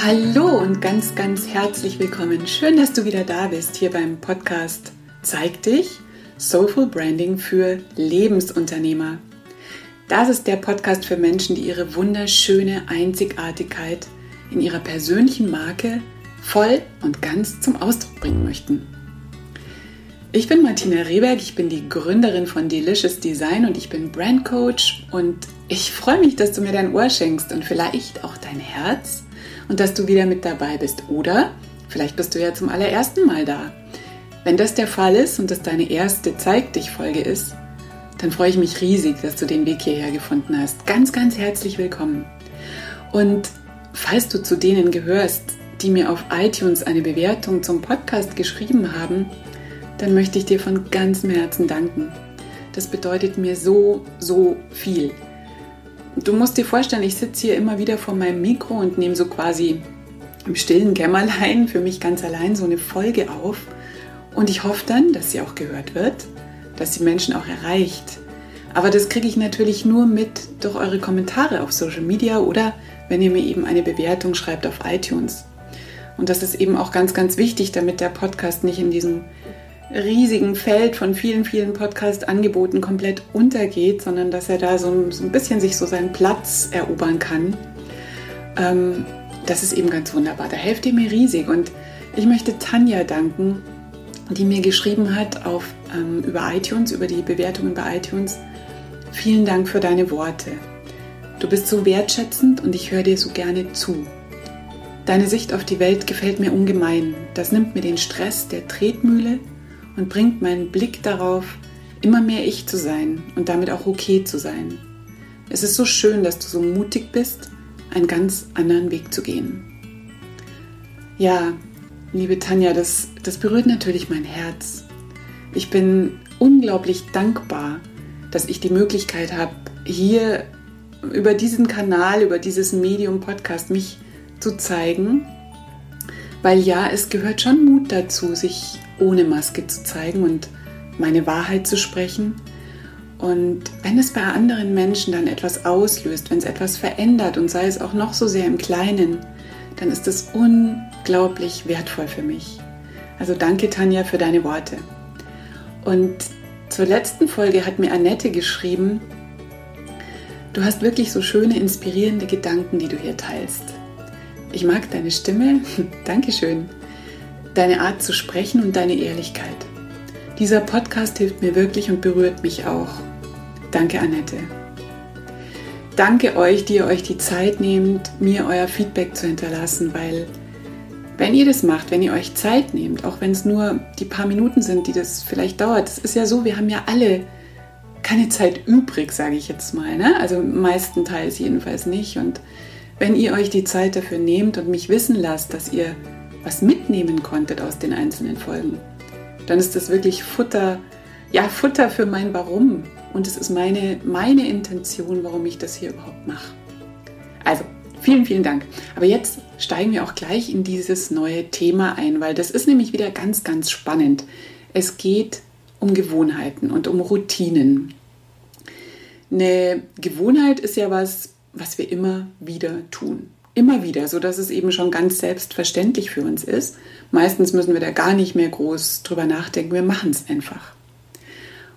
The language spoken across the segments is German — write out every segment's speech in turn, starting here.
Hallo und ganz, ganz herzlich willkommen. Schön, dass du wieder da bist hier beim Podcast Zeig dich, Soulful Branding für Lebensunternehmer. Das ist der Podcast für Menschen, die ihre wunderschöne Einzigartigkeit in ihrer persönlichen Marke voll und ganz zum Ausdruck bringen möchten. Ich bin Martina Rehberg, ich bin die Gründerin von Delicious Design und ich bin Brand Coach und ich freue mich, dass du mir dein Ohr schenkst und vielleicht auch dein Herz und dass du wieder mit dabei bist. Oder vielleicht bist du ja zum allerersten Mal da. Wenn das der Fall ist und das deine erste Zeig dich Folge ist, dann freue ich mich riesig, dass du den Weg hierher gefunden hast. Ganz, ganz herzlich willkommen. Und falls du zu denen gehörst, die mir auf iTunes eine Bewertung zum Podcast geschrieben haben, dann möchte ich dir von ganzem Herzen danken. Das bedeutet mir so, so viel. Du musst dir vorstellen, ich sitze hier immer wieder vor meinem Mikro und nehme so quasi im stillen Kämmerlein für mich ganz allein so eine Folge auf. Und ich hoffe dann, dass sie auch gehört wird, dass sie Menschen auch erreicht. Aber das kriege ich natürlich nur mit durch eure Kommentare auf Social Media oder wenn ihr mir eben eine Bewertung schreibt auf iTunes. Und das ist eben auch ganz, ganz wichtig, damit der Podcast nicht in diesem riesigen Feld von vielen, vielen Podcast-Angeboten komplett untergeht, sondern dass er da so, so, ein bisschen sich so seinen Platz erobern kann. Ähm, das ist eben ganz wunderbar. Da helft ihr mir riesig. Und ich möchte Tanja danken, die mir geschrieben hat auf, ähm, über iTunes, über die Bewertungen bei iTunes. Vielen Dank für deine Worte. Du bist so wertschätzend und ich höre dir so gerne zu. Deine Sicht auf die Welt gefällt mir ungemein. Das nimmt mir den Stress der Tretmühle und bringt meinen Blick darauf, immer mehr ich zu sein und damit auch okay zu sein. Es ist so schön, dass du so mutig bist, einen ganz anderen Weg zu gehen. Ja, liebe Tanja, das, das berührt natürlich mein Herz. Ich bin unglaublich dankbar, dass ich die Möglichkeit habe, hier über diesen Kanal, über dieses Medium Podcast mich zu zeigen. Weil ja, es gehört schon Mut dazu, sich ohne Maske zu zeigen und meine Wahrheit zu sprechen. Und wenn es bei anderen Menschen dann etwas auslöst, wenn es etwas verändert und sei es auch noch so sehr im Kleinen, dann ist das unglaublich wertvoll für mich. Also danke Tanja für deine Worte. Und zur letzten Folge hat mir Annette geschrieben, du hast wirklich so schöne, inspirierende Gedanken, die du hier teilst. Ich mag deine Stimme, Dankeschön deine Art zu sprechen und deine Ehrlichkeit. Dieser Podcast hilft mir wirklich und berührt mich auch. Danke, Annette. Danke euch, die ihr euch die Zeit nehmt, mir euer Feedback zu hinterlassen, weil wenn ihr das macht, wenn ihr euch Zeit nehmt, auch wenn es nur die paar Minuten sind, die das vielleicht dauert, es ist ja so, wir haben ja alle keine Zeit übrig, sage ich jetzt mal. Ne? Also meistenteils jedenfalls nicht. Und wenn ihr euch die Zeit dafür nehmt und mich wissen lasst, dass ihr was mitnehmen konntet aus den einzelnen Folgen, dann ist das wirklich Futter, ja, Futter für mein Warum. Und es ist meine, meine Intention, warum ich das hier überhaupt mache. Also, vielen, vielen Dank. Aber jetzt steigen wir auch gleich in dieses neue Thema ein, weil das ist nämlich wieder ganz, ganz spannend. Es geht um Gewohnheiten und um Routinen. Eine Gewohnheit ist ja was, was wir immer wieder tun. Immer wieder, sodass es eben schon ganz selbstverständlich für uns ist. Meistens müssen wir da gar nicht mehr groß drüber nachdenken, wir machen es einfach.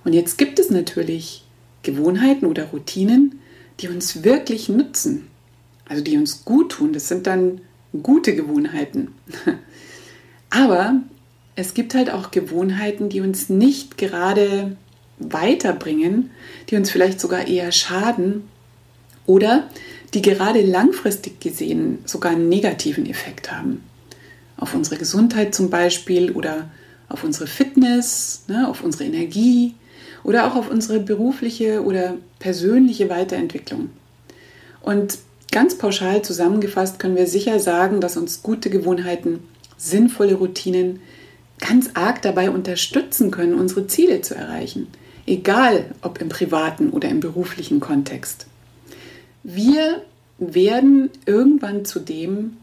Und jetzt gibt es natürlich Gewohnheiten oder Routinen, die uns wirklich nutzen, also die uns gut tun. Das sind dann gute Gewohnheiten. Aber es gibt halt auch Gewohnheiten, die uns nicht gerade weiterbringen, die uns vielleicht sogar eher schaden oder die gerade langfristig gesehen sogar einen negativen Effekt haben. Auf unsere Gesundheit zum Beispiel oder auf unsere Fitness, ne, auf unsere Energie oder auch auf unsere berufliche oder persönliche Weiterentwicklung. Und ganz pauschal zusammengefasst können wir sicher sagen, dass uns gute Gewohnheiten, sinnvolle Routinen ganz arg dabei unterstützen können, unsere Ziele zu erreichen, egal ob im privaten oder im beruflichen Kontext. Wir werden irgendwann zu dem,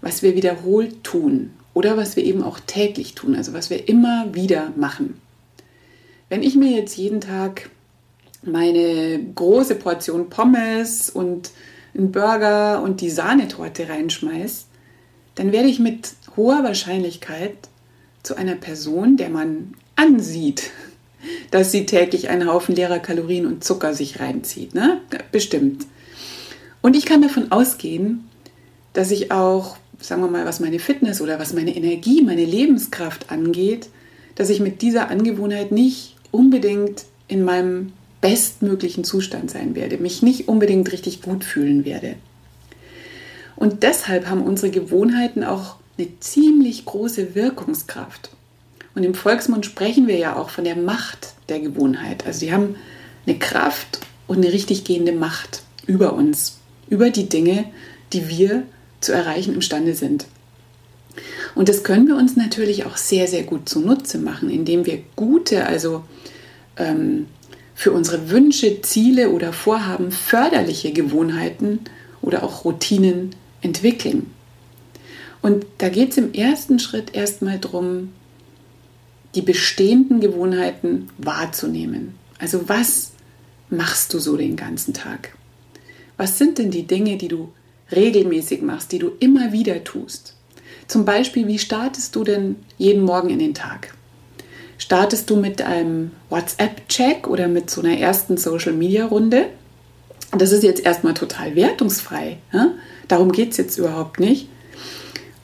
was wir wiederholt tun oder was wir eben auch täglich tun, also was wir immer wieder machen. Wenn ich mir jetzt jeden Tag meine große Portion Pommes und einen Burger und die Sahnetorte reinschmeiß, dann werde ich mit hoher Wahrscheinlichkeit zu einer Person, der man ansieht, dass sie täglich einen Haufen leerer Kalorien und Zucker sich reinzieht. Ne? Bestimmt. Und ich kann davon ausgehen, dass ich auch, sagen wir mal, was meine Fitness oder was meine Energie, meine Lebenskraft angeht, dass ich mit dieser Angewohnheit nicht unbedingt in meinem bestmöglichen Zustand sein werde, mich nicht unbedingt richtig gut fühlen werde. Und deshalb haben unsere Gewohnheiten auch eine ziemlich große Wirkungskraft. Und im Volksmund sprechen wir ja auch von der Macht der Gewohnheit. Also sie haben eine Kraft und eine richtig gehende Macht über uns, über die Dinge, die wir zu erreichen imstande sind. Und das können wir uns natürlich auch sehr, sehr gut zunutze machen, indem wir gute, also ähm, für unsere Wünsche, Ziele oder Vorhaben förderliche Gewohnheiten oder auch Routinen entwickeln. Und da geht es im ersten Schritt erstmal darum, die bestehenden Gewohnheiten wahrzunehmen. Also was machst du so den ganzen Tag? Was sind denn die Dinge, die du regelmäßig machst, die du immer wieder tust? Zum Beispiel, wie startest du denn jeden Morgen in den Tag? Startest du mit einem WhatsApp-Check oder mit so einer ersten Social-Media-Runde? Das ist jetzt erstmal total wertungsfrei. Ja? Darum geht es jetzt überhaupt nicht.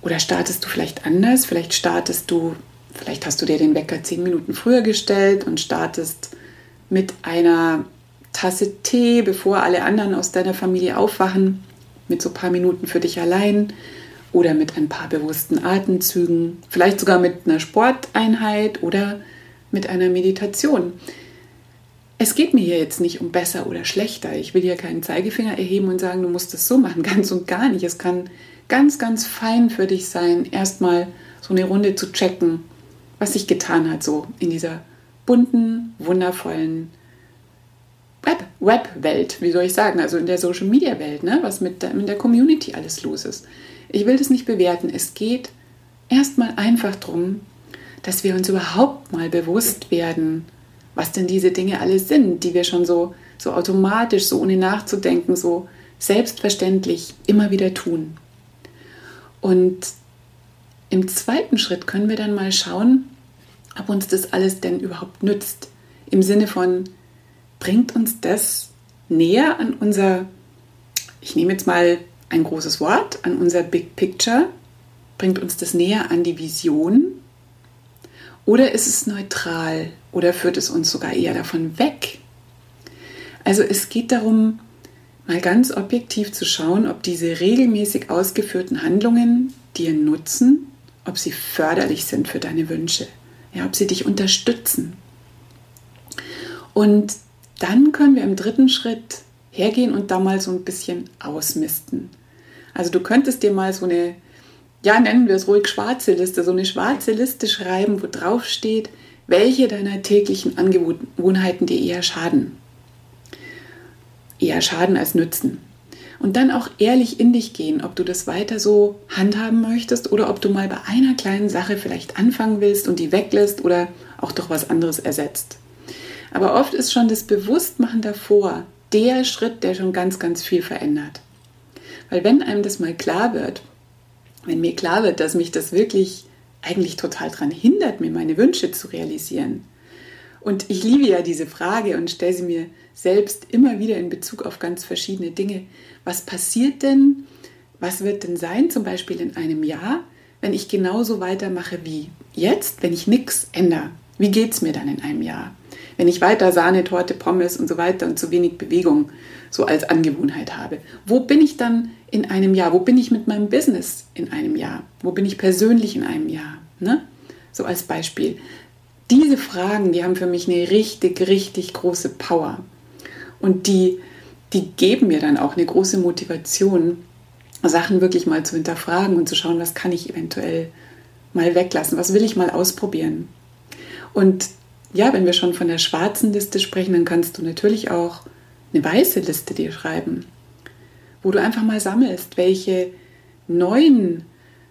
Oder startest du vielleicht anders? Vielleicht startest du, vielleicht hast du dir den Wecker zehn Minuten früher gestellt und startest mit einer Tasse Tee, bevor alle anderen aus deiner Familie aufwachen, mit so ein paar Minuten für dich allein oder mit ein paar bewussten Atemzügen, vielleicht sogar mit einer Sporteinheit oder mit einer Meditation. Es geht mir hier jetzt nicht um besser oder schlechter. Ich will hier keinen Zeigefinger erheben und sagen, du musst es so machen, ganz und gar nicht. Es kann ganz, ganz fein für dich sein, erstmal so eine Runde zu checken, was sich getan hat, so in dieser bunten, wundervollen Web-Welt, wie soll ich sagen, also in der Social-Media-Welt, ne? was mit der, mit der Community alles los ist. Ich will das nicht bewerten. Es geht erstmal einfach darum, dass wir uns überhaupt mal bewusst werden, was denn diese Dinge alles sind, die wir schon so, so automatisch, so ohne nachzudenken, so selbstverständlich immer wieder tun. Und im zweiten Schritt können wir dann mal schauen, ob uns das alles denn überhaupt nützt. Im Sinne von, bringt uns das näher an unser, ich nehme jetzt mal ein großes Wort, an unser Big Picture? Bringt uns das näher an die Vision? Oder ist es neutral oder führt es uns sogar eher davon weg? Also es geht darum, mal ganz objektiv zu schauen, ob diese regelmäßig ausgeführten Handlungen dir nutzen, ob sie förderlich sind für deine Wünsche, ja, ob sie dich unterstützen. Und dann können wir im dritten Schritt hergehen und da mal so ein bisschen ausmisten. Also du könntest dir mal so eine, ja nennen wir es ruhig schwarze Liste, so eine schwarze Liste schreiben, wo drauf steht, welche deiner täglichen Angewohnheiten dir eher schaden. Eher schaden als nützen. Und dann auch ehrlich in dich gehen, ob du das weiter so handhaben möchtest oder ob du mal bei einer kleinen Sache vielleicht anfangen willst und die weglässt oder auch durch was anderes ersetzt. Aber oft ist schon das Bewusstmachen davor der Schritt, der schon ganz, ganz viel verändert. Weil wenn einem das mal klar wird, wenn mir klar wird, dass mich das wirklich eigentlich total daran hindert, mir meine Wünsche zu realisieren. Und ich liebe ja diese Frage und stelle sie mir selbst immer wieder in Bezug auf ganz verschiedene Dinge. Was passiert denn, was wird denn sein, zum Beispiel in einem Jahr, wenn ich genauso weitermache wie jetzt, wenn ich nichts ändere? Wie geht es mir dann in einem Jahr? Wenn ich weiter Sahne, Torte, Pommes und so weiter und zu wenig Bewegung so als Angewohnheit habe. Wo bin ich dann in einem Jahr? Wo bin ich mit meinem Business in einem Jahr? Wo bin ich persönlich in einem Jahr? Ne? So als Beispiel. Diese Fragen, die haben für mich eine richtig, richtig große Power. Und die, die geben mir dann auch eine große Motivation, Sachen wirklich mal zu hinterfragen und zu schauen, was kann ich eventuell mal weglassen, was will ich mal ausprobieren. Und ja, wenn wir schon von der schwarzen Liste sprechen, dann kannst du natürlich auch eine weiße Liste dir schreiben, wo du einfach mal sammelst, welche neuen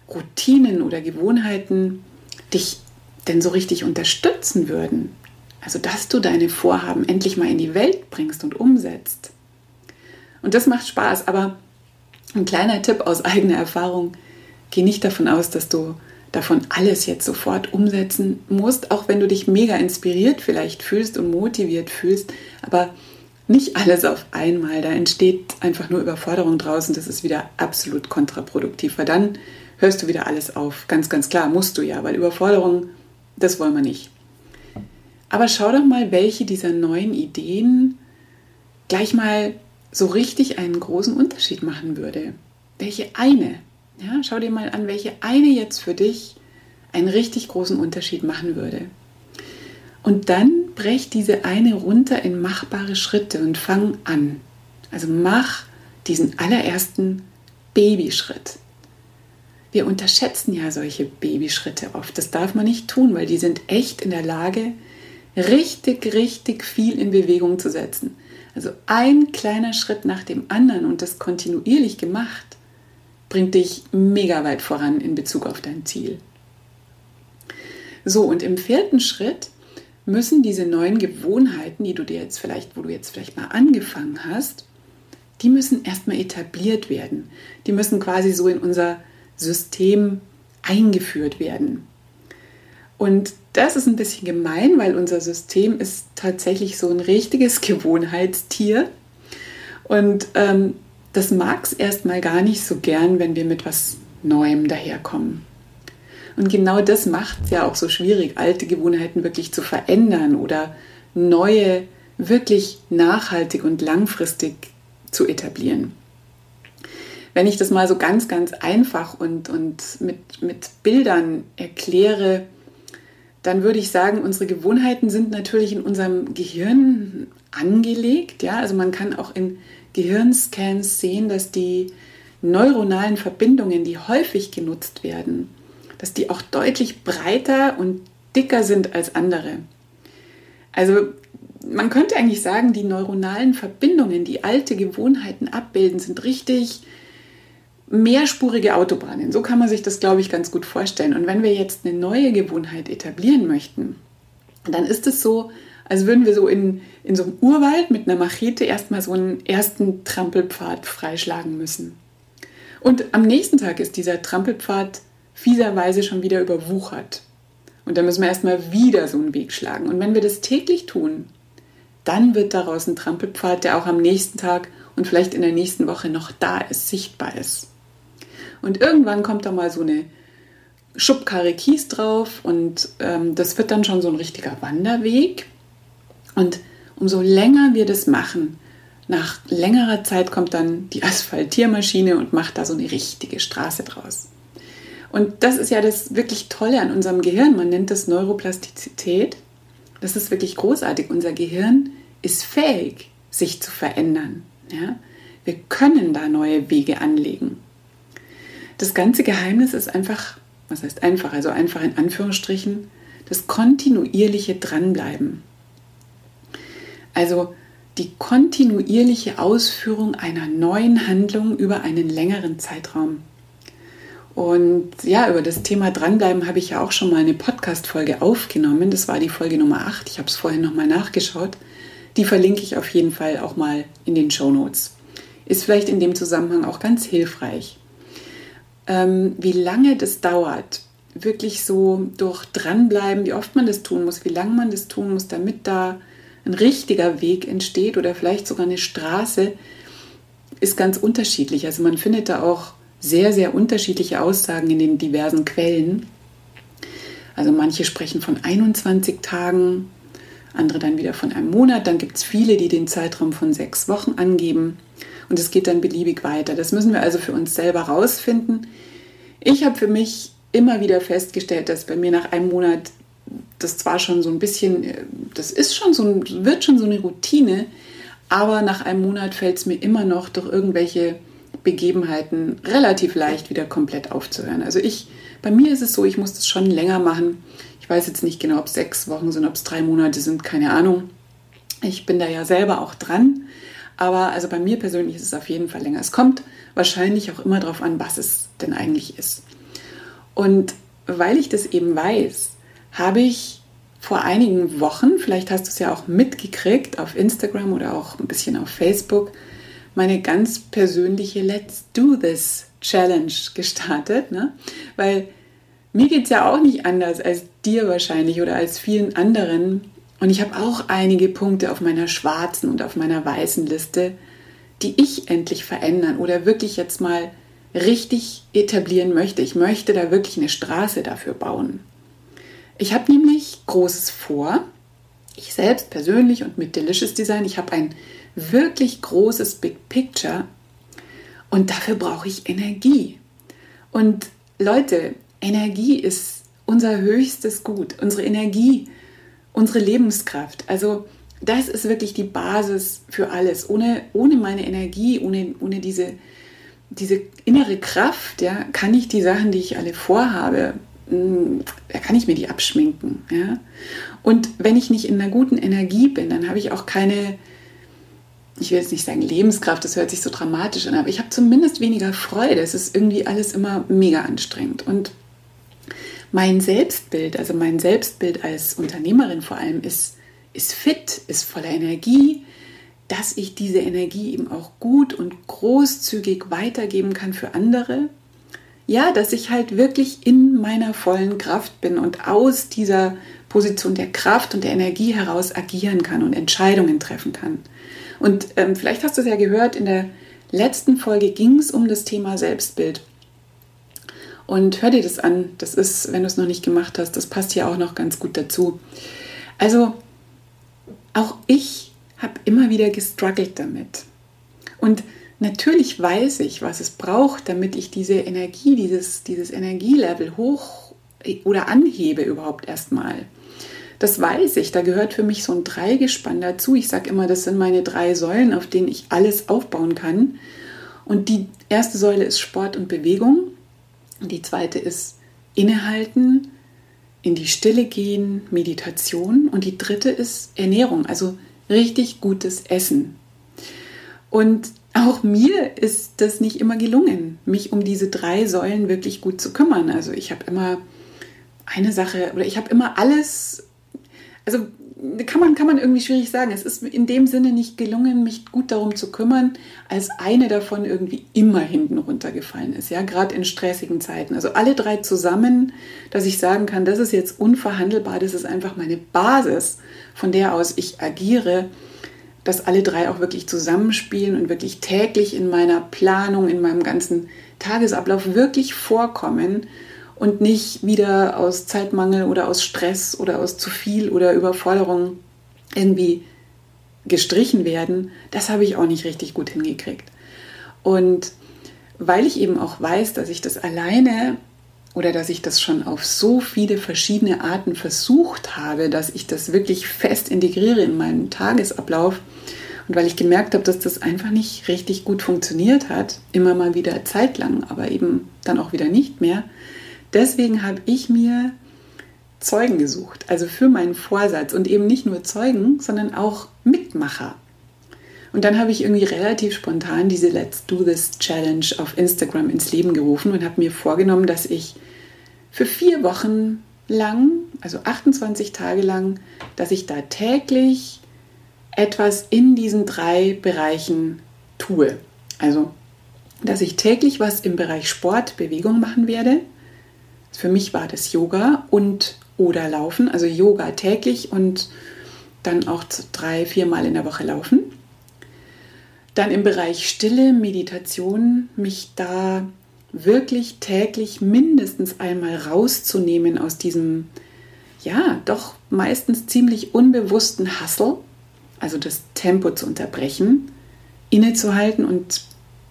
Routinen oder Gewohnheiten dich denn so richtig unterstützen würden. Also, dass du deine Vorhaben endlich mal in die Welt bringst und umsetzt. Und das macht Spaß, aber ein kleiner Tipp aus eigener Erfahrung. geh nicht davon aus, dass du davon alles jetzt sofort umsetzen musst, auch wenn du dich mega inspiriert vielleicht fühlst und motiviert fühlst, aber nicht alles auf einmal. Da entsteht einfach nur Überforderung draußen. Das ist wieder absolut kontraproduktiv, weil dann hörst du wieder alles auf. Ganz, ganz klar, musst du ja, weil Überforderung, das wollen wir nicht. Aber schau doch mal, welche dieser neuen Ideen gleich mal so richtig einen großen Unterschied machen würde. Welche eine? Ja, schau dir mal an, welche eine jetzt für dich einen richtig großen Unterschied machen würde. Und dann brech diese eine runter in machbare Schritte und fang an. Also mach diesen allerersten Babyschritt. Wir unterschätzen ja solche Babyschritte oft. Das darf man nicht tun, weil die sind echt in der Lage, richtig, richtig viel in Bewegung zu setzen. Also ein kleiner Schritt nach dem anderen und das kontinuierlich gemacht, bringt dich mega weit voran in Bezug auf dein Ziel. So, und im vierten Schritt müssen diese neuen Gewohnheiten, die du dir jetzt vielleicht, wo du jetzt vielleicht mal angefangen hast, die müssen erstmal etabliert werden. Die müssen quasi so in unser System eingeführt werden. Und das ist ein bisschen gemein, weil unser System ist tatsächlich so ein richtiges Gewohnheitstier. Und ähm, das mag es erstmal gar nicht so gern, wenn wir mit was Neuem daherkommen. Und genau das macht es ja auch so schwierig, alte Gewohnheiten wirklich zu verändern oder neue wirklich nachhaltig und langfristig zu etablieren. Wenn ich das mal so ganz, ganz einfach und, und mit, mit Bildern erkläre, dann würde ich sagen, unsere Gewohnheiten sind natürlich in unserem Gehirn angelegt. Ja? Also man kann auch in Gehirnscans sehen, dass die neuronalen Verbindungen, die häufig genutzt werden, dass die auch deutlich breiter und dicker sind als andere. Also man könnte eigentlich sagen, die neuronalen Verbindungen, die alte Gewohnheiten abbilden, sind richtig mehrspurige Autobahnen. So kann man sich das, glaube ich, ganz gut vorstellen. Und wenn wir jetzt eine neue Gewohnheit etablieren möchten, dann ist es so, als würden wir so in, in so einem Urwald mit einer Machete erstmal so einen ersten Trampelpfad freischlagen müssen. Und am nächsten Tag ist dieser Trampelpfad fieserweise schon wieder überwuchert. Und dann müssen wir erstmal wieder so einen Weg schlagen. Und wenn wir das täglich tun, dann wird daraus ein Trampelpfad, der auch am nächsten Tag und vielleicht in der nächsten Woche noch da ist, sichtbar ist. Und irgendwann kommt da mal so eine Schubkarre Kies drauf und ähm, das wird dann schon so ein richtiger Wanderweg. Und umso länger wir das machen, nach längerer Zeit kommt dann die Asphaltiermaschine und macht da so eine richtige Straße draus. Und das ist ja das wirklich Tolle an unserem Gehirn. Man nennt das Neuroplastizität. Das ist wirklich großartig. Unser Gehirn ist fähig, sich zu verändern. Ja? Wir können da neue Wege anlegen. Das ganze Geheimnis ist einfach, was heißt einfach, also einfach in Anführungsstrichen, das kontinuierliche Dranbleiben. Also die kontinuierliche Ausführung einer neuen Handlung über einen längeren Zeitraum. Und ja, über das Thema Dranbleiben habe ich ja auch schon mal eine Podcast-Folge aufgenommen. Das war die Folge Nummer 8. Ich habe es vorhin nochmal nachgeschaut. Die verlinke ich auf jeden Fall auch mal in den Show Notes. Ist vielleicht in dem Zusammenhang auch ganz hilfreich. Ähm, wie lange das dauert, wirklich so durch Dranbleiben, wie oft man das tun muss, wie lange man das tun muss, damit da ein richtiger Weg entsteht oder vielleicht sogar eine Straße, ist ganz unterschiedlich. Also man findet da auch sehr, sehr unterschiedliche Aussagen in den diversen Quellen. Also manche sprechen von 21 Tagen, andere dann wieder von einem Monat. Dann gibt es viele, die den Zeitraum von sechs Wochen angeben. Und es geht dann beliebig weiter. Das müssen wir also für uns selber rausfinden. Ich habe für mich immer wieder festgestellt, dass bei mir nach einem Monat das zwar schon so ein bisschen, das ist schon so, wird schon so eine Routine, aber nach einem Monat fällt es mir immer noch durch irgendwelche Begebenheiten relativ leicht wieder komplett aufzuhören. Also ich, bei mir ist es so, ich muss das schon länger machen. Ich weiß jetzt nicht genau, ob es sechs Wochen sind, ob es drei Monate sind, keine Ahnung. Ich bin da ja selber auch dran. Aber also bei mir persönlich ist es auf jeden Fall länger. Es kommt wahrscheinlich auch immer darauf an, was es denn eigentlich ist. Und weil ich das eben weiß, habe ich vor einigen Wochen, vielleicht hast du es ja auch mitgekriegt auf Instagram oder auch ein bisschen auf Facebook, meine ganz persönliche Let's Do This Challenge gestartet, ne? weil mir geht es ja auch nicht anders als dir wahrscheinlich oder als vielen anderen. Und ich habe auch einige Punkte auf meiner schwarzen und auf meiner weißen Liste, die ich endlich verändern oder wirklich jetzt mal richtig etablieren möchte. Ich möchte da wirklich eine Straße dafür bauen. Ich habe nämlich Großes vor. Ich selbst persönlich und mit Delicious Design, ich habe ein wirklich großes Big Picture und dafür brauche ich Energie. Und Leute, Energie ist unser höchstes Gut, unsere Energie, unsere Lebenskraft. Also das ist wirklich die Basis für alles. Ohne, ohne meine Energie, ohne, ohne diese, diese innere Kraft, ja, kann ich die Sachen, die ich alle vorhabe, da kann ich mir die abschminken. Ja? Und wenn ich nicht in einer guten Energie bin, dann habe ich auch keine, ich will jetzt nicht sagen Lebenskraft, das hört sich so dramatisch an, aber ich habe zumindest weniger Freude. Es ist irgendwie alles immer mega anstrengend. Und mein Selbstbild, also mein Selbstbild als Unternehmerin vor allem, ist, ist fit, ist voller Energie, dass ich diese Energie eben auch gut und großzügig weitergeben kann für andere. Ja, dass ich halt wirklich in meiner vollen Kraft bin und aus dieser Position der Kraft und der Energie heraus agieren kann und Entscheidungen treffen kann. Und ähm, vielleicht hast du es ja gehört, in der letzten Folge ging es um das Thema Selbstbild. Und hör dir das an. Das ist, wenn du es noch nicht gemacht hast, das passt hier auch noch ganz gut dazu. Also, auch ich habe immer wieder gestruggelt damit. Und natürlich weiß ich, was es braucht, damit ich diese Energie, dieses, dieses Energielevel hoch oder anhebe überhaupt erstmal. Das weiß ich, da gehört für mich so ein Dreigespann dazu. Ich sage immer, das sind meine drei Säulen, auf denen ich alles aufbauen kann. Und die erste Säule ist Sport und Bewegung. Die zweite ist Innehalten, in die Stille gehen, Meditation. Und die dritte ist Ernährung, also richtig gutes Essen. Und auch mir ist das nicht immer gelungen, mich um diese drei Säulen wirklich gut zu kümmern. Also ich habe immer eine Sache oder ich habe immer alles, also kann man, kann man irgendwie schwierig sagen. Es ist in dem Sinne nicht gelungen, mich gut darum zu kümmern, als eine davon irgendwie immer hinten runtergefallen ist. Ja, gerade in stressigen Zeiten. Also alle drei zusammen, dass ich sagen kann, das ist jetzt unverhandelbar, das ist einfach meine Basis, von der aus ich agiere, dass alle drei auch wirklich zusammenspielen und wirklich täglich in meiner Planung, in meinem ganzen Tagesablauf wirklich vorkommen und nicht wieder aus Zeitmangel oder aus Stress oder aus zu viel oder Überforderung irgendwie gestrichen werden, das habe ich auch nicht richtig gut hingekriegt. Und weil ich eben auch weiß, dass ich das alleine oder dass ich das schon auf so viele verschiedene Arten versucht habe, dass ich das wirklich fest integriere in meinen Tagesablauf. Und weil ich gemerkt habe, dass das einfach nicht richtig gut funktioniert hat, immer mal wieder zeitlang, aber eben dann auch wieder nicht mehr, Deswegen habe ich mir Zeugen gesucht, also für meinen Vorsatz. Und eben nicht nur Zeugen, sondern auch Mitmacher. Und dann habe ich irgendwie relativ spontan diese Let's Do This Challenge auf Instagram ins Leben gerufen und habe mir vorgenommen, dass ich für vier Wochen lang, also 28 Tage lang, dass ich da täglich etwas in diesen drei Bereichen tue. Also, dass ich täglich was im Bereich Sport, Bewegung machen werde, für mich war das Yoga und oder Laufen, also Yoga täglich und dann auch drei, viermal in der Woche laufen. Dann im Bereich Stille, Meditation, mich da wirklich täglich mindestens einmal rauszunehmen aus diesem, ja, doch meistens ziemlich unbewussten Hassel, also das Tempo zu unterbrechen, innezuhalten und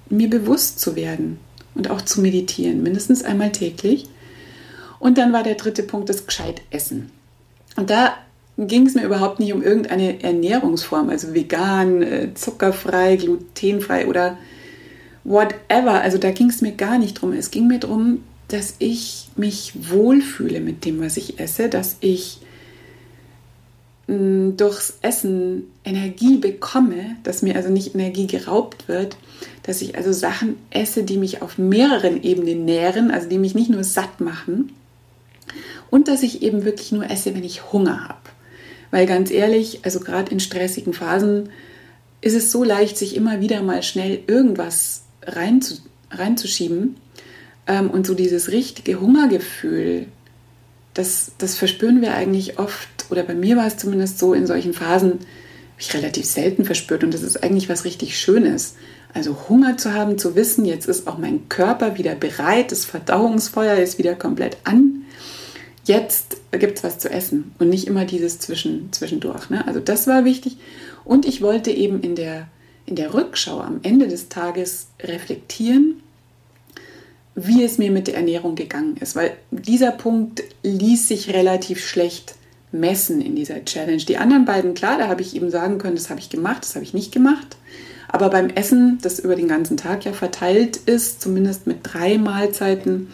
mir bewusst zu werden und auch zu meditieren, mindestens einmal täglich. Und dann war der dritte Punkt das gescheit Essen. Und da ging es mir überhaupt nicht um irgendeine Ernährungsform, also vegan, äh, zuckerfrei, glutenfrei oder whatever. Also da ging es mir gar nicht drum. Es ging mir darum, dass ich mich wohlfühle mit dem, was ich esse, dass ich mm, durchs Essen Energie bekomme, dass mir also nicht Energie geraubt wird, dass ich also Sachen esse, die mich auf mehreren Ebenen nähren, also die mich nicht nur satt machen, und dass ich eben wirklich nur esse, wenn ich Hunger habe. Weil ganz ehrlich, also gerade in stressigen Phasen ist es so leicht, sich immer wieder mal schnell irgendwas rein zu, reinzuschieben. Ähm, und so dieses richtige Hungergefühl, das, das verspüren wir eigentlich oft, oder bei mir war es zumindest so, in solchen Phasen, ich relativ selten verspürt. Und das ist eigentlich was richtig Schönes. Also Hunger zu haben, zu wissen, jetzt ist auch mein Körper wieder bereit, das Verdauungsfeuer ist wieder komplett an. Jetzt gibt es was zu essen und nicht immer dieses Zwischen, Zwischendurch. Ne? Also das war wichtig. Und ich wollte eben in der, in der Rückschau am Ende des Tages reflektieren, wie es mir mit der Ernährung gegangen ist. Weil dieser Punkt ließ sich relativ schlecht messen in dieser Challenge. Die anderen beiden, klar, da habe ich eben sagen können, das habe ich gemacht, das habe ich nicht gemacht. Aber beim Essen, das über den ganzen Tag ja verteilt ist, zumindest mit drei Mahlzeiten,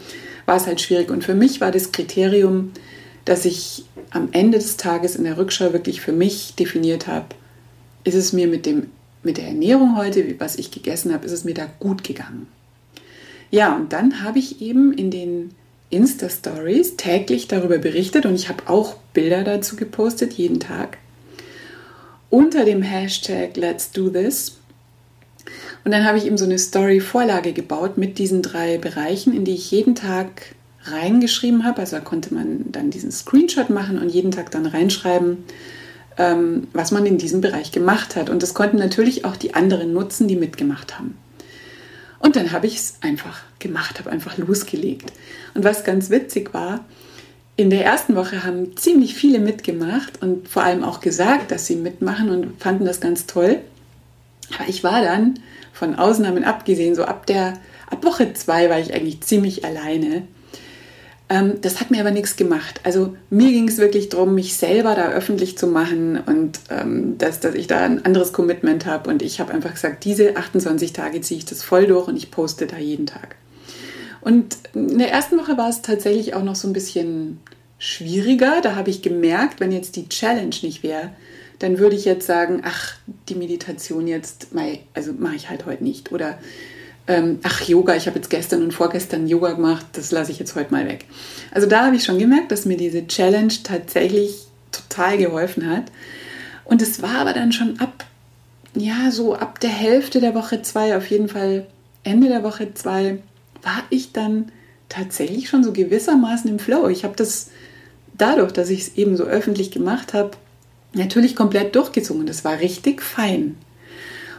war es halt schwierig. Und für mich war das Kriterium, dass ich am Ende des Tages in der Rückschau wirklich für mich definiert habe, ist es mir mit, dem, mit der Ernährung heute, was ich gegessen habe, ist es mir da gut gegangen. Ja, und dann habe ich eben in den Insta-Stories täglich darüber berichtet und ich habe auch Bilder dazu gepostet, jeden Tag, unter dem Hashtag Let's Do This. Und dann habe ich eben so eine Story-Vorlage gebaut mit diesen drei Bereichen, in die ich jeden Tag reingeschrieben habe. Also da konnte man dann diesen Screenshot machen und jeden Tag dann reinschreiben, ähm, was man in diesem Bereich gemacht hat. Und das konnten natürlich auch die anderen nutzen, die mitgemacht haben. Und dann habe ich es einfach gemacht, habe einfach losgelegt. Und was ganz witzig war, in der ersten Woche haben ziemlich viele mitgemacht und vor allem auch gesagt, dass sie mitmachen und fanden das ganz toll. Aber ich war dann von Ausnahmen abgesehen, so ab der ab Woche zwei war ich eigentlich ziemlich alleine ähm, das hat mir aber nichts gemacht. Also mir ging es wirklich darum, mich selber da öffentlich zu machen und ähm, dass, dass ich da ein anderes Commitment habe. Und ich habe einfach gesagt, diese 28 Tage ziehe ich das voll durch und ich poste da jeden Tag. Und in der ersten Woche war es tatsächlich auch noch so ein bisschen schwieriger. Da habe ich gemerkt, wenn jetzt die Challenge nicht wäre, dann würde ich jetzt sagen, ach, die Meditation jetzt, also mache ich halt heute nicht. Oder ähm, ach Yoga, ich habe jetzt gestern und vorgestern Yoga gemacht, das lasse ich jetzt heute mal weg. Also da habe ich schon gemerkt, dass mir diese Challenge tatsächlich total geholfen hat. Und es war aber dann schon ab, ja, so ab der Hälfte der Woche zwei, auf jeden Fall Ende der Woche zwei, war ich dann tatsächlich schon so gewissermaßen im Flow. Ich habe das dadurch, dass ich es eben so öffentlich gemacht habe, natürlich komplett durchgezogen. Das war richtig fein.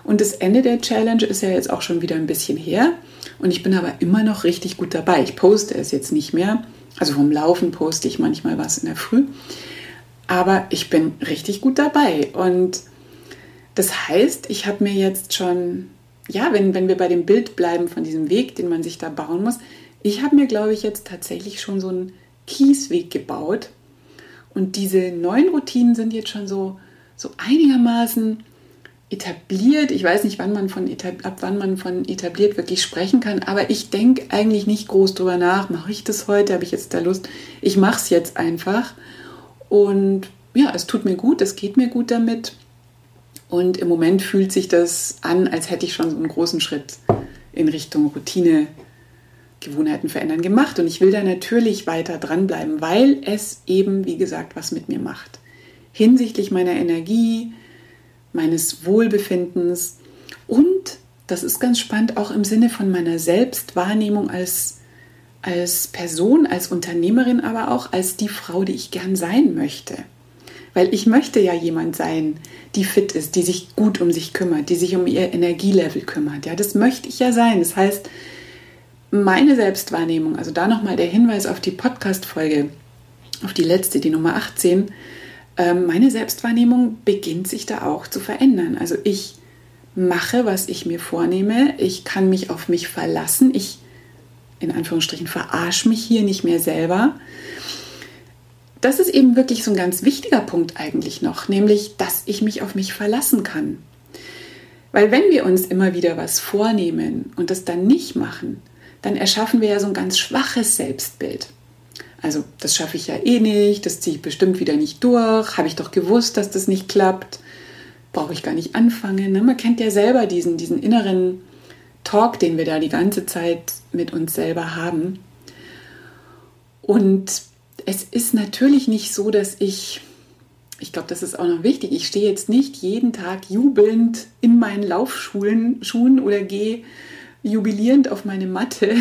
Und das Ende der Challenge ist ja jetzt auch schon wieder ein bisschen her. Und ich bin aber immer noch richtig gut dabei. Ich poste es jetzt nicht mehr. Also vom Laufen poste ich manchmal was in der Früh. Aber ich bin richtig gut dabei. Und das heißt, ich habe mir jetzt schon, ja, wenn, wenn wir bei dem Bild bleiben von diesem Weg, den man sich da bauen muss, ich habe mir, glaube ich, jetzt tatsächlich schon so einen Kiesweg gebaut. Und diese neuen Routinen sind jetzt schon so, so einigermaßen etabliert. Ich weiß nicht, wann man von ab wann man von etabliert wirklich sprechen kann, aber ich denke eigentlich nicht groß drüber nach. Mache ich das heute? Habe ich jetzt da Lust? Ich mache es jetzt einfach. Und ja, es tut mir gut, es geht mir gut damit. Und im Moment fühlt sich das an, als hätte ich schon so einen großen Schritt in Richtung Routine, Gewohnheiten verändern gemacht. Und ich will da natürlich weiter dranbleiben, weil es eben, wie gesagt, was mit mir macht. Hinsichtlich meiner Energie, meines Wohlbefindens und, das ist ganz spannend, auch im Sinne von meiner Selbstwahrnehmung als, als Person, als Unternehmerin, aber auch als die Frau, die ich gern sein möchte. Weil ich möchte ja jemand sein, die fit ist, die sich gut um sich kümmert, die sich um ihr Energielevel kümmert. Ja, das möchte ich ja sein. Das heißt, meine Selbstwahrnehmung, also da nochmal der Hinweis auf die Podcast-Folge, auf die letzte, die Nummer 18, ähm, meine Selbstwahrnehmung beginnt sich da auch zu verändern. Also ich mache, was ich mir vornehme. Ich kann mich auf mich verlassen. Ich, in Anführungsstrichen, verarsche mich hier nicht mehr selber. Das ist eben wirklich so ein ganz wichtiger Punkt eigentlich noch, nämlich, dass ich mich auf mich verlassen kann. Weil wenn wir uns immer wieder was vornehmen und das dann nicht machen, dann erschaffen wir ja so ein ganz schwaches Selbstbild. Also das schaffe ich ja eh nicht, das ziehe ich bestimmt wieder nicht durch, habe ich doch gewusst, dass das nicht klappt, brauche ich gar nicht anfangen. Ne? Man kennt ja selber diesen, diesen inneren Talk, den wir da die ganze Zeit mit uns selber haben. Und es ist natürlich nicht so, dass ich, ich glaube, das ist auch noch wichtig, ich stehe jetzt nicht jeden Tag jubelnd in meinen Laufschuhen Schuhen oder gehe jubilierend auf meine Matte.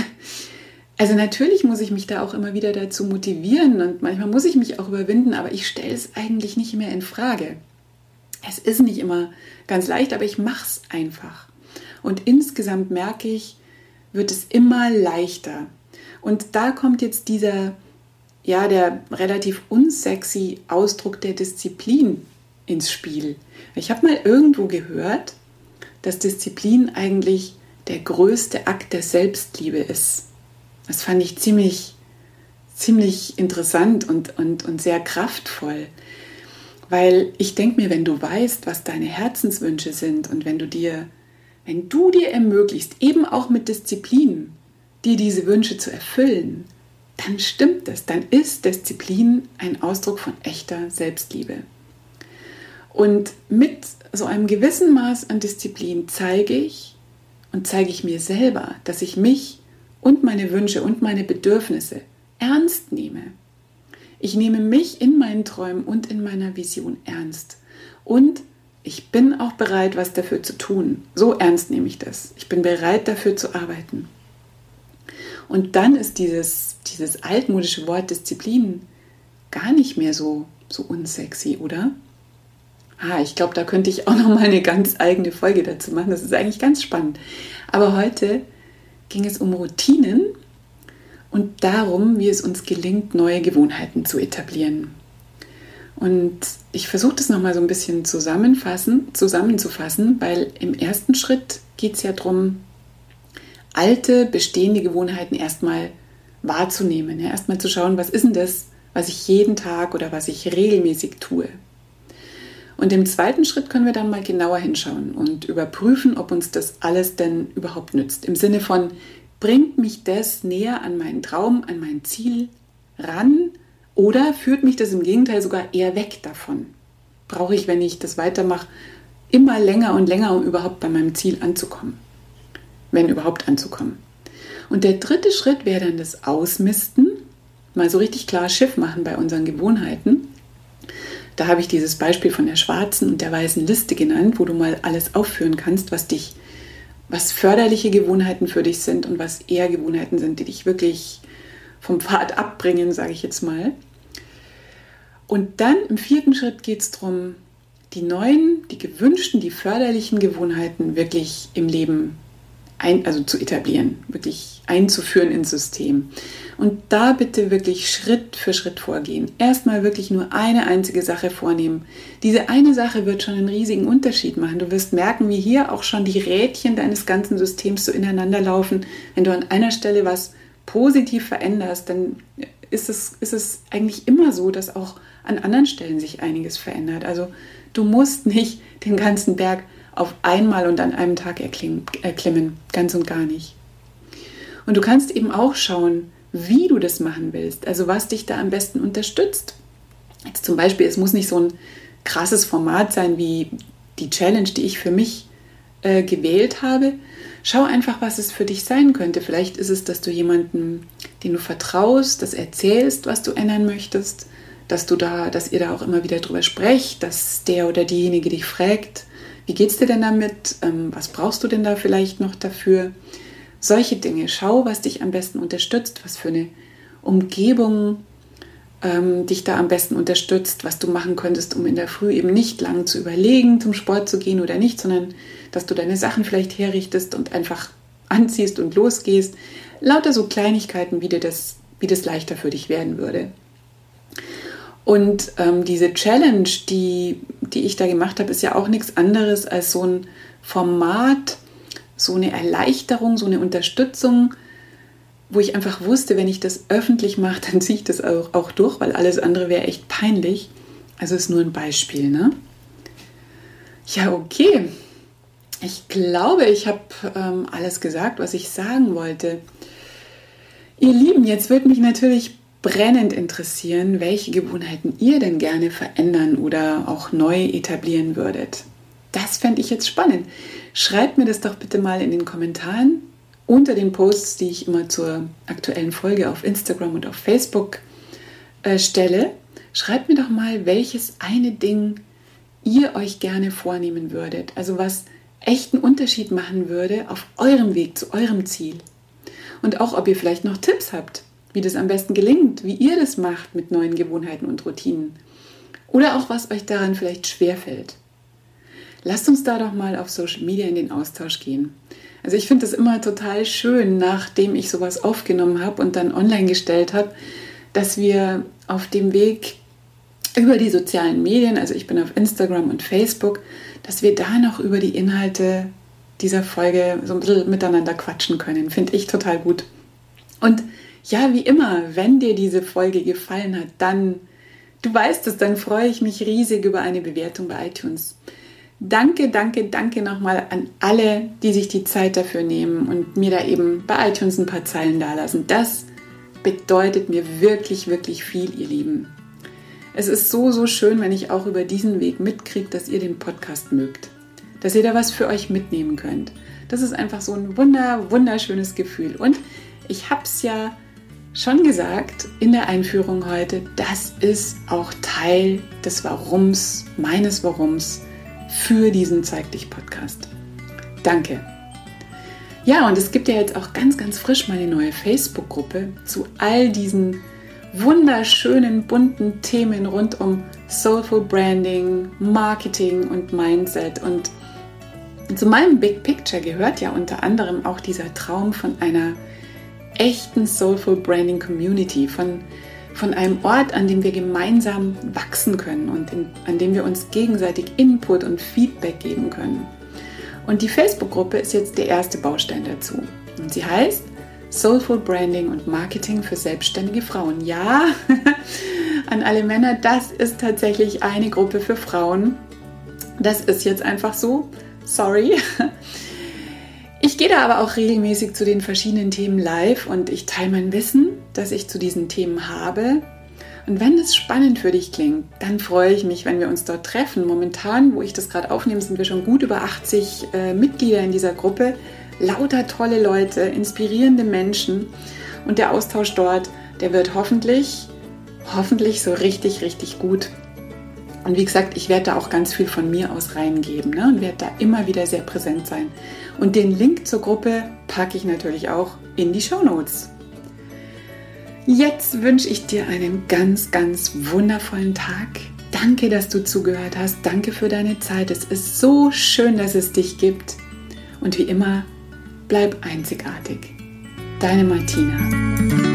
Also natürlich muss ich mich da auch immer wieder dazu motivieren und manchmal muss ich mich auch überwinden, aber ich stelle es eigentlich nicht mehr in Frage. Es ist nicht immer ganz leicht, aber ich mache es einfach. Und insgesamt merke ich, wird es immer leichter. Und da kommt jetzt dieser, ja, der relativ unsexy Ausdruck der Disziplin ins Spiel. Ich habe mal irgendwo gehört, dass Disziplin eigentlich der größte Akt der Selbstliebe ist. Das fand ich ziemlich, ziemlich interessant und, und, und sehr kraftvoll. Weil ich denke mir, wenn du weißt, was deine Herzenswünsche sind und wenn du dir, wenn du dir ermöglicht, eben auch mit Disziplin, dir diese Wünsche zu erfüllen, dann stimmt es, dann ist Disziplin ein Ausdruck von echter Selbstliebe. Und mit so einem gewissen Maß an Disziplin zeige ich und zeige ich mir selber, dass ich mich und meine Wünsche und meine Bedürfnisse ernst nehme. Ich nehme mich in meinen Träumen und in meiner Vision ernst. Und ich bin auch bereit, was dafür zu tun. So ernst nehme ich das. Ich bin bereit, dafür zu arbeiten. Und dann ist dieses, dieses altmodische Wort Disziplin gar nicht mehr so, so unsexy, oder? Ah, ich glaube, da könnte ich auch noch mal eine ganz eigene Folge dazu machen. Das ist eigentlich ganz spannend. Aber heute ging es um Routinen und darum, wie es uns gelingt, neue Gewohnheiten zu etablieren. Und ich versuche das nochmal so ein bisschen zusammenfassen, zusammenzufassen, weil im ersten Schritt geht es ja darum, alte, bestehende Gewohnheiten erstmal wahrzunehmen. Ja, erstmal zu schauen, was ist denn das, was ich jeden Tag oder was ich regelmäßig tue. Und im zweiten Schritt können wir dann mal genauer hinschauen und überprüfen, ob uns das alles denn überhaupt nützt. Im Sinne von, bringt mich das näher an meinen Traum, an mein Ziel ran oder führt mich das im Gegenteil sogar eher weg davon? Brauche ich, wenn ich das weitermache, immer länger und länger, um überhaupt bei meinem Ziel anzukommen? Wenn überhaupt anzukommen. Und der dritte Schritt wäre dann das Ausmisten, mal so richtig klar Schiff machen bei unseren Gewohnheiten da habe ich dieses Beispiel von der schwarzen und der weißen Liste genannt, wo du mal alles aufführen kannst, was dich, was förderliche Gewohnheiten für dich sind und was eher Gewohnheiten sind, die dich wirklich vom Pfad abbringen, sage ich jetzt mal. Und dann im vierten Schritt geht es darum, die neuen, die gewünschten, die förderlichen Gewohnheiten wirklich im Leben ein, also zu etablieren, wirklich einzuführen ins System. Und da bitte wirklich Schritt für Schritt vorgehen. Erstmal wirklich nur eine einzige Sache vornehmen. Diese eine Sache wird schon einen riesigen Unterschied machen. Du wirst merken, wie hier auch schon die Rädchen deines ganzen Systems so ineinander laufen. Wenn du an einer Stelle was positiv veränderst, dann ist es, ist es eigentlich immer so, dass auch an anderen Stellen sich einiges verändert. Also du musst nicht den ganzen Berg auf einmal und an einem Tag erklimmen, ganz und gar nicht. Und du kannst eben auch schauen, wie du das machen willst, also was dich da am besten unterstützt. Jetzt zum Beispiel, es muss nicht so ein krasses Format sein wie die Challenge, die ich für mich äh, gewählt habe. Schau einfach, was es für dich sein könnte. Vielleicht ist es, dass du jemanden, den du vertraust, das erzählst, was du ändern möchtest, dass du da, dass ihr da auch immer wieder drüber sprecht, dass der oder diejenige dich fragt, wie geht's dir denn damit? Ähm, was brauchst du denn da vielleicht noch dafür? Solche Dinge. Schau, was dich am besten unterstützt, was für eine Umgebung ähm, dich da am besten unterstützt, was du machen könntest, um in der Früh eben nicht lang zu überlegen, zum Sport zu gehen oder nicht, sondern dass du deine Sachen vielleicht herrichtest und einfach anziehst und losgehst. Lauter so Kleinigkeiten, wie, dir das, wie das leichter für dich werden würde. Und ähm, diese Challenge, die, die ich da gemacht habe, ist ja auch nichts anderes als so ein Format, so eine Erleichterung, so eine Unterstützung, wo ich einfach wusste, wenn ich das öffentlich mache, dann ziehe ich das auch, auch durch, weil alles andere wäre echt peinlich. Also ist nur ein Beispiel, ne? Ja, okay. Ich glaube, ich habe ähm, alles gesagt, was ich sagen wollte. Ihr Lieben, jetzt würde mich natürlich brennend interessieren, welche Gewohnheiten ihr denn gerne verändern oder auch neu etablieren würdet. Das fände ich jetzt spannend. Schreibt mir das doch bitte mal in den Kommentaren unter den Posts, die ich immer zur aktuellen Folge auf Instagram und auf Facebook äh, stelle. Schreibt mir doch mal, welches eine Ding ihr euch gerne vornehmen würdet. Also was echten Unterschied machen würde auf eurem Weg zu eurem Ziel. Und auch, ob ihr vielleicht noch Tipps habt, wie das am besten gelingt, wie ihr das macht mit neuen Gewohnheiten und Routinen. Oder auch, was euch daran vielleicht schwerfällt. Lasst uns da doch mal auf Social Media in den Austausch gehen. Also ich finde es immer total schön, nachdem ich sowas aufgenommen habe und dann online gestellt habe, dass wir auf dem Weg über die sozialen Medien, also ich bin auf Instagram und Facebook, dass wir da noch über die Inhalte dieser Folge so ein bisschen miteinander quatschen können. Finde ich total gut. Und ja, wie immer, wenn dir diese Folge gefallen hat, dann, du weißt es, dann freue ich mich riesig über eine Bewertung bei iTunes. Danke, danke, danke nochmal an alle, die sich die Zeit dafür nehmen und mir da eben bei iTunes ein paar Zeilen dalassen. Das bedeutet mir wirklich, wirklich viel, ihr Lieben. Es ist so, so schön, wenn ich auch über diesen Weg mitkriege, dass ihr den Podcast mögt. Dass ihr da was für euch mitnehmen könnt. Das ist einfach so ein wunder, wunderschönes Gefühl. Und ich habe es ja schon gesagt in der Einführung heute, das ist auch Teil des Warums, meines Warums für diesen Zeig dich Podcast. Danke. Ja, und es gibt ja jetzt auch ganz, ganz frisch meine neue Facebook-Gruppe zu all diesen wunderschönen, bunten Themen rund um Soulful Branding, Marketing und Mindset. Und zu meinem Big Picture gehört ja unter anderem auch dieser Traum von einer echten Soulful Branding Community, von von einem Ort, an dem wir gemeinsam wachsen können und in, an dem wir uns gegenseitig Input und Feedback geben können. Und die Facebook-Gruppe ist jetzt der erste Baustein dazu. Und sie heißt Soulful Branding und Marketing für selbstständige Frauen. Ja, an alle Männer, das ist tatsächlich eine Gruppe für Frauen. Das ist jetzt einfach so. Sorry. Ich gehe da aber auch regelmäßig zu den verschiedenen Themen live und ich teile mein Wissen, das ich zu diesen Themen habe. Und wenn es spannend für dich klingt, dann freue ich mich, wenn wir uns dort treffen. Momentan, wo ich das gerade aufnehme, sind wir schon gut über 80 äh, Mitglieder in dieser Gruppe. Lauter tolle Leute, inspirierende Menschen. Und der Austausch dort, der wird hoffentlich, hoffentlich so richtig, richtig gut. Und wie gesagt, ich werde da auch ganz viel von mir aus reingeben ne? und werde da immer wieder sehr präsent sein. Und den Link zur Gruppe packe ich natürlich auch in die Show Notes. Jetzt wünsche ich dir einen ganz, ganz wundervollen Tag. Danke, dass du zugehört hast. Danke für deine Zeit. Es ist so schön, dass es dich gibt. Und wie immer, bleib einzigartig. Deine Martina.